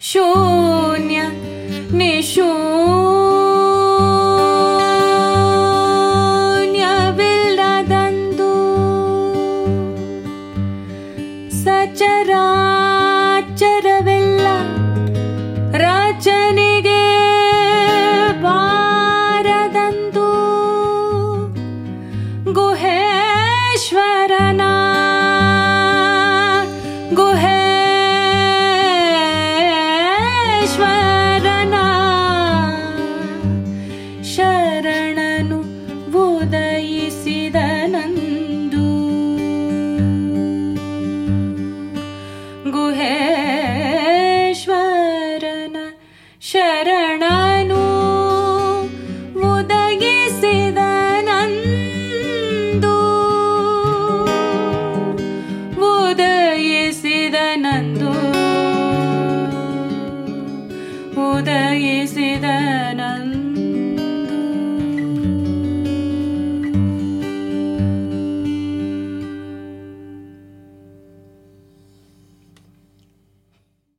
शून्य निशोन्य बिल्लदन्तु स चराचर विल्ला गुहेश्वरना गुहे உதயசிதனந்த